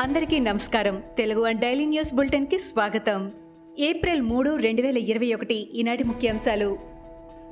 అందరికీ నమస్కారం. Telugu one daily news బులెటిన్కి స్వాగతం. ఏప్రిల్ మూడు రెండు వేల ఇరవై ఒకటి ఈనాటి ముఖ్యాంశాలు.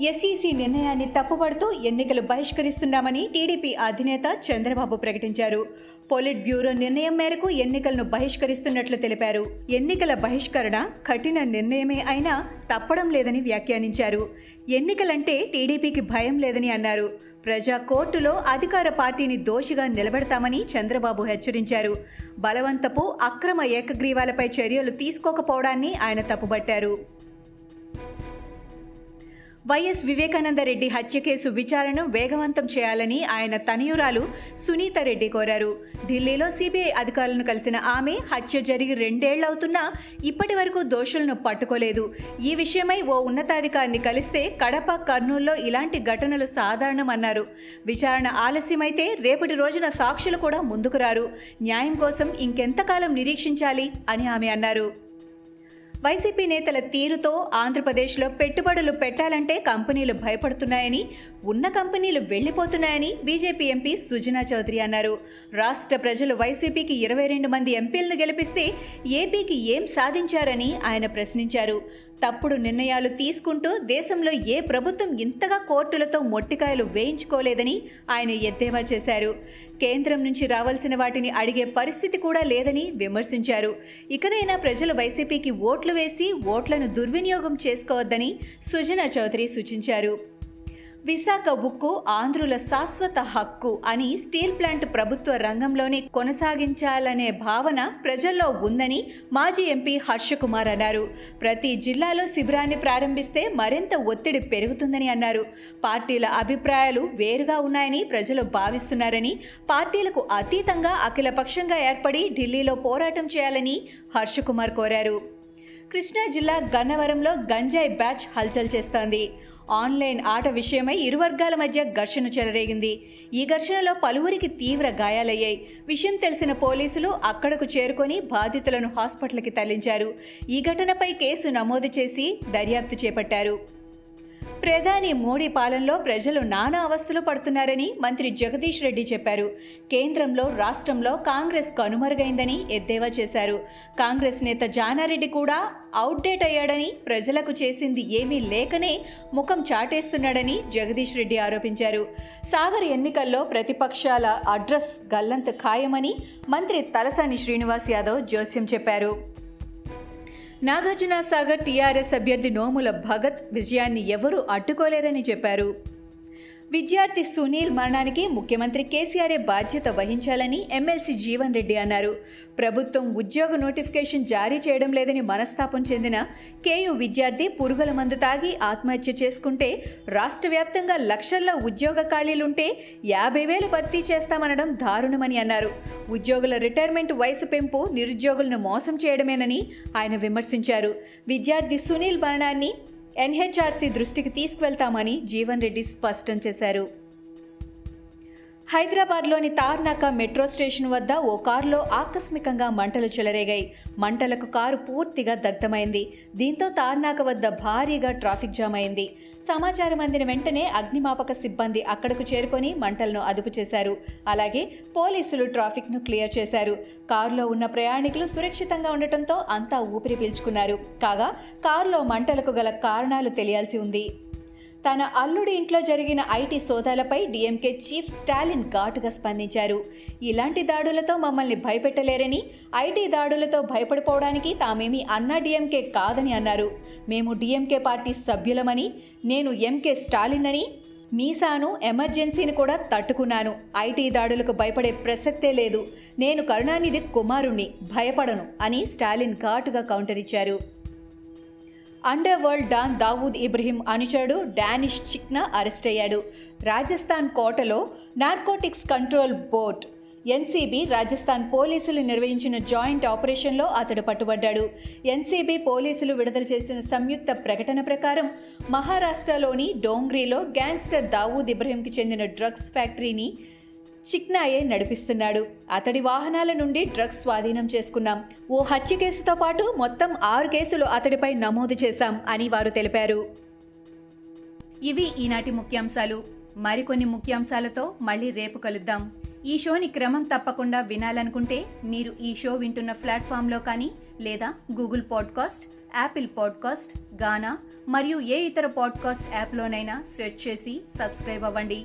ఎస్ఈసి నిర్ణయాన్ని తప్పుపడుతూ ఎన్నికలు బహిష్కరిస్తున్నామని టీడీపీ అధినేత చంద్రబాబు ప్రకటించారు. పొలిట్ బ్యూరో నిర్ణయం మేరకు ఎన్నికలను బహిష్కరిస్తున్నట్లు తెలిపారు. ఎన్నికల బహిష్కరణ కఠిన నిర్ణయమే అయినా తప్పడం లేదని వ్యాఖ్యానించారు. ఎన్నికలంటే టీడీపీకి భయం లేదని అన్నారు. ప్రజా కోర్టులో అధికార పార్టీని దోషిగా నిలబెడతామని చంద్రబాబు హెచ్చరించారు. బలవంతపు అక్రమ ఏకగ్రీవాలపై చర్యలు తీసుకోకపోవడాన్ని ఆయన తప్పుబట్టారు. వైఎస్ వివేకానందరెడ్డి హత్య కేసు విచారణ వేగవంతం చేయాలని ఆయన తనయురాలు సునీత రెడ్డి కోరారు. ఢిల్లీలో సిబిఐ అధికారులను కలిసిన ఆమె హత్య జరిగి రెండేళ్ళవుతున్నా ఇప్పటి వరకు దోషులను పట్టుకోలేదు. ఈ విషయమై ఓ ఉన్నతాధికారిని కలిస్తే కడప కర్నూల్లో ఇలాంటి ఘటనలు సాధారణమన్నారు. విచారణ ఆలస్యమైతే రేపటి రోజున సాక్షులు కూడా ముందుకు రారు. న్యాయం కోసం ఇంకెంతకాలం నిరీక్షించాలి అని ఆమె అన్నారు. వైసీపీ నేతల తీరుతో ఆంధ్రప్రదేశ్లో పెట్టుబడులు పెట్టాలంటే కంపెనీలు భయపడుతున్నాయని ఉన్న కంపెనీలు వెళ్ళిపోతున్నాయని బీజేపీ ఎంపీ సుజనా చౌదరి అన్నారు. రాష్ట్ర ప్రజలు వైసీపీకి ఇరవై రెండు మంది ఎంపీలను గెలిపిస్తే ఏపీకి ఏం సాధించారని ఆయన ప్రశ్నించారు. తప్పుడు నిర్ణయాలు తీసుకుంటూ దేశంలో ఏ ప్రభుత్వం ఇంతగా కోర్టులతో మొట్టికాయలు వేయించుకోలేదని ఆయన ఎద్దేవా చేశారు. కేంద్రం నుంచి రావాల్సిన వాటిని అడిగే పరిస్థితి కూడా లేదని విమర్శించారు. ఇకనైనా ప్రజలు వైసీపీకి ఓట్లు వేసి ఓట్లను దుర్వినియోగం చేసుకోవద్దని సుజనా చౌదరి సూచించారు. విశాఖ ఉక్కు ఆంధ్రుల శాశ్వత హక్కు అని స్టీల్ ప్లాంట్ ప్రభుత్వ రంగంలోనే కొనసాగించాలనే భావన ప్రజల్లో ఉందని మాజీ ఎంపీ హర్షకుమార్ అన్నారు. ప్రతి జిల్లాలో శిబిరాన్ని ప్రారంభిస్తే మరింత ఒత్తిడి పెరుగుతుందని అన్నారు. పార్టీల అభిప్రాయాలు వేరుగా ఉన్నాయని ప్రజలు భావిస్తున్నారని పార్టీలకు అతీతంగా అఖిలపక్షంగా ఏర్పడి ఢిల్లీలో పోరాటం చేయాలని హర్షకుమార్ కోరారు. కృష్ణా జిల్లా గన్నవరంలో గంజాయి బ్యాచ్ హల్చల్ చేస్తోంది. ఆన్లైన్ ఆట విషయమై ఇరు వర్గాల మధ్య ఘర్షణ చెలరేగింది. ఈ ఘర్షణలో పలువురికి తీవ్ర గాయాలయ్యాయి. విషయం తెలిసిన పోలీసులు అక్కడకు చేరుకొని బాధితులను హాస్పిటల్కి తరలించారు. ఈ ఘటనపై కేసు నమోదు చేసి దర్యాప్తు చేపట్టారు. ప్రధాని మోడీ పాలనలో ప్రజలు నానా అవస్థలు పడుతున్నారని మంత్రి జగదీష్ రెడ్డి చెప్పారు. కేంద్రంలో రాష్ట్రంలో కాంగ్రెస్ కనుమరుగైందని ఎద్దేవా చేశారు. కాంగ్రెస్ నేత జానారెడ్డి కూడా అవుట్డేట్ అయ్యాడని ప్రజలకు చేసింది ఏమీ లేకనే ముఖం చాటేస్తున్నాడని జగదీష్ రెడ్డి ఆరోపించారు. సాగర్ ఎన్నికల్లో ప్రతిపక్షాల అడ్రస్ గల్లంతు ఖాయమని మంత్రి తలసాని శ్రీనివాస్ యాదవ్ జోస్యం చెప్పారు. నాగార్జున సాగర్ టీఆర్ఎస్ అభ్యర్థి నోముల భగత్ విజయాన్ని ఎవరూ అడ్డుకోలేరని చెప్పారు. విద్యార్థి సునీల్ మరణానికి ముఖ్యమంత్రి కేసీఆర్ఏ బాధ్యత వహించాలని ఎమ్మెల్సీ జీవన్ రెడ్డి అన్నారు. ప్రభుత్వం ఉద్యోగ నోటిఫికేషన్ జారీ చేయడం లేదని మనస్తాపం చెందిన కేయు విద్యార్థి పురుగుల మందు తాగి ఆత్మహత్య చేసుకుంటే రాష్ట్ర వ్యాప్తంగా లక్షల్లో ఉద్యోగ ఖాళీలుంటే యాభై వేలు భర్తీ చేస్తామనడం దారుణమని అన్నారు. ఉద్యోగుల రిటైర్మెంట్ వయసు పెంపు నిరుద్యోగులను మోసం చేయడమేనని ఆయన విమర్శించారు. విద్యార్థి సునీల్ మరణాన్ని ఎన్హెచ్ఆర్సీ దృష్టికి తీసుకువెళ్తామని జీవన్ రెడ్డి స్పష్టం చేశారు. హైదరాబాద్లోని తార్నాక మెట్రో స్టేషన్ వద్ద ఓ కారులో ఆకస్మికంగా మంటలు చెలరేగాయి. మంటలకు కారు పూర్తిగా దగ్ధమైంది. దీంతో తార్నాక వద్ద భారీగా ట్రాఫిక్ జామ్ అయింది. సమాచారం అందిన వెంటనే అగ్నిమాపక సిబ్బంది అక్కడకు చేరుకొని మంటలను అదుపు చేశారు. అలాగే పోలీసులు ట్రాఫిక్ను క్లియర్ చేశారు. కారులో ఉన్న ప్రయాణికులు సురక్షితంగా ఉండటంతో అంతా ఊపిరి పీల్చుకున్నారు. కాగా కారులో మంటలకు గల కారణాలు తెలియాల్సి ఉంది. తన అల్లుడి ఇంట్లో జరిగిన ఐటీ సోదాలపై డిఎంకే చీఫ్ స్టాలిన్ ఘాటుగా స్పందించారు. ఇలాంటి దాడులతో మమ్మల్ని భయపెట్టలేరని ఐటీ దాడులతో భయపడిపోవడానికి తామేమీ అన్నా డీఎంకే కాదని అన్నారు. మేము డీఎంకే పార్టీ సభ్యులమని నేను ఎంకే స్టాలిన్ అని మీసాను ఎమర్జెన్సీని కూడా తట్టుకున్నాను. ఐటీ దాడులకు భయపడే ప్రసక్తే లేదు. నేను కరుణానిధి కుమారుణ్ణి భయపడను అని స్టాలిన్ ఘాటుగా కౌంటర్ ఇచ్చారు. Underworld don Dawood Ibrahim అనుచరుడు డానిష్ చిక్నా అరెస్ట్ అయ్యాడు. రాజస్థాన్ కోటలో narcotics control board NCB Rajasthan పోలీసులు నిర్వహించిన జాయింట్ ఆపరేషన్లో అతడు పట్టుబడ్డాడు. ఎన్సీబీ పోలీసులు విడుదల చేసిన సంయుక్త ప్రకటన ప్రకారం మహారాష్ట్రలోని డోంగ్రీలో గ్యాంగ్స్టర్ దావూద్ ఇబ్రహీంకి చెందిన డ్రగ్స్ ఫ్యాక్టరీని చిక్నాయే నడిపిస్తున్నాడు. అతడి వాహనాల నుండి డ్రగ్స్ స్వాధీనం చేసుకున్నాం. ఓ హత్య కేసుతో పాటు మొత్తం ఆరు కేసులు అతడిపై నమోదు చేశాం అని వారు తెలిపారు. ఇవి ఈనాటి ముఖ్యాంశాలు. మరికొన్ని ముఖ్యాంశాలతో మళ్ళీ రేపు కలుద్దాం. ఈ షోని క్రమం తప్పకుండా వినాలనుకుంటే మీరు ఈ షో వింటున్న ప్లాట్ఫామ్లో కానీ లేదా Google podcast Apple podcast Gaana మరియు ఏ ఇతర పాడ్కాస్ట్ యాప్లోనైనా సెర్చ్ చేసి సబ్స్క్రైబ్ అవ్వండి.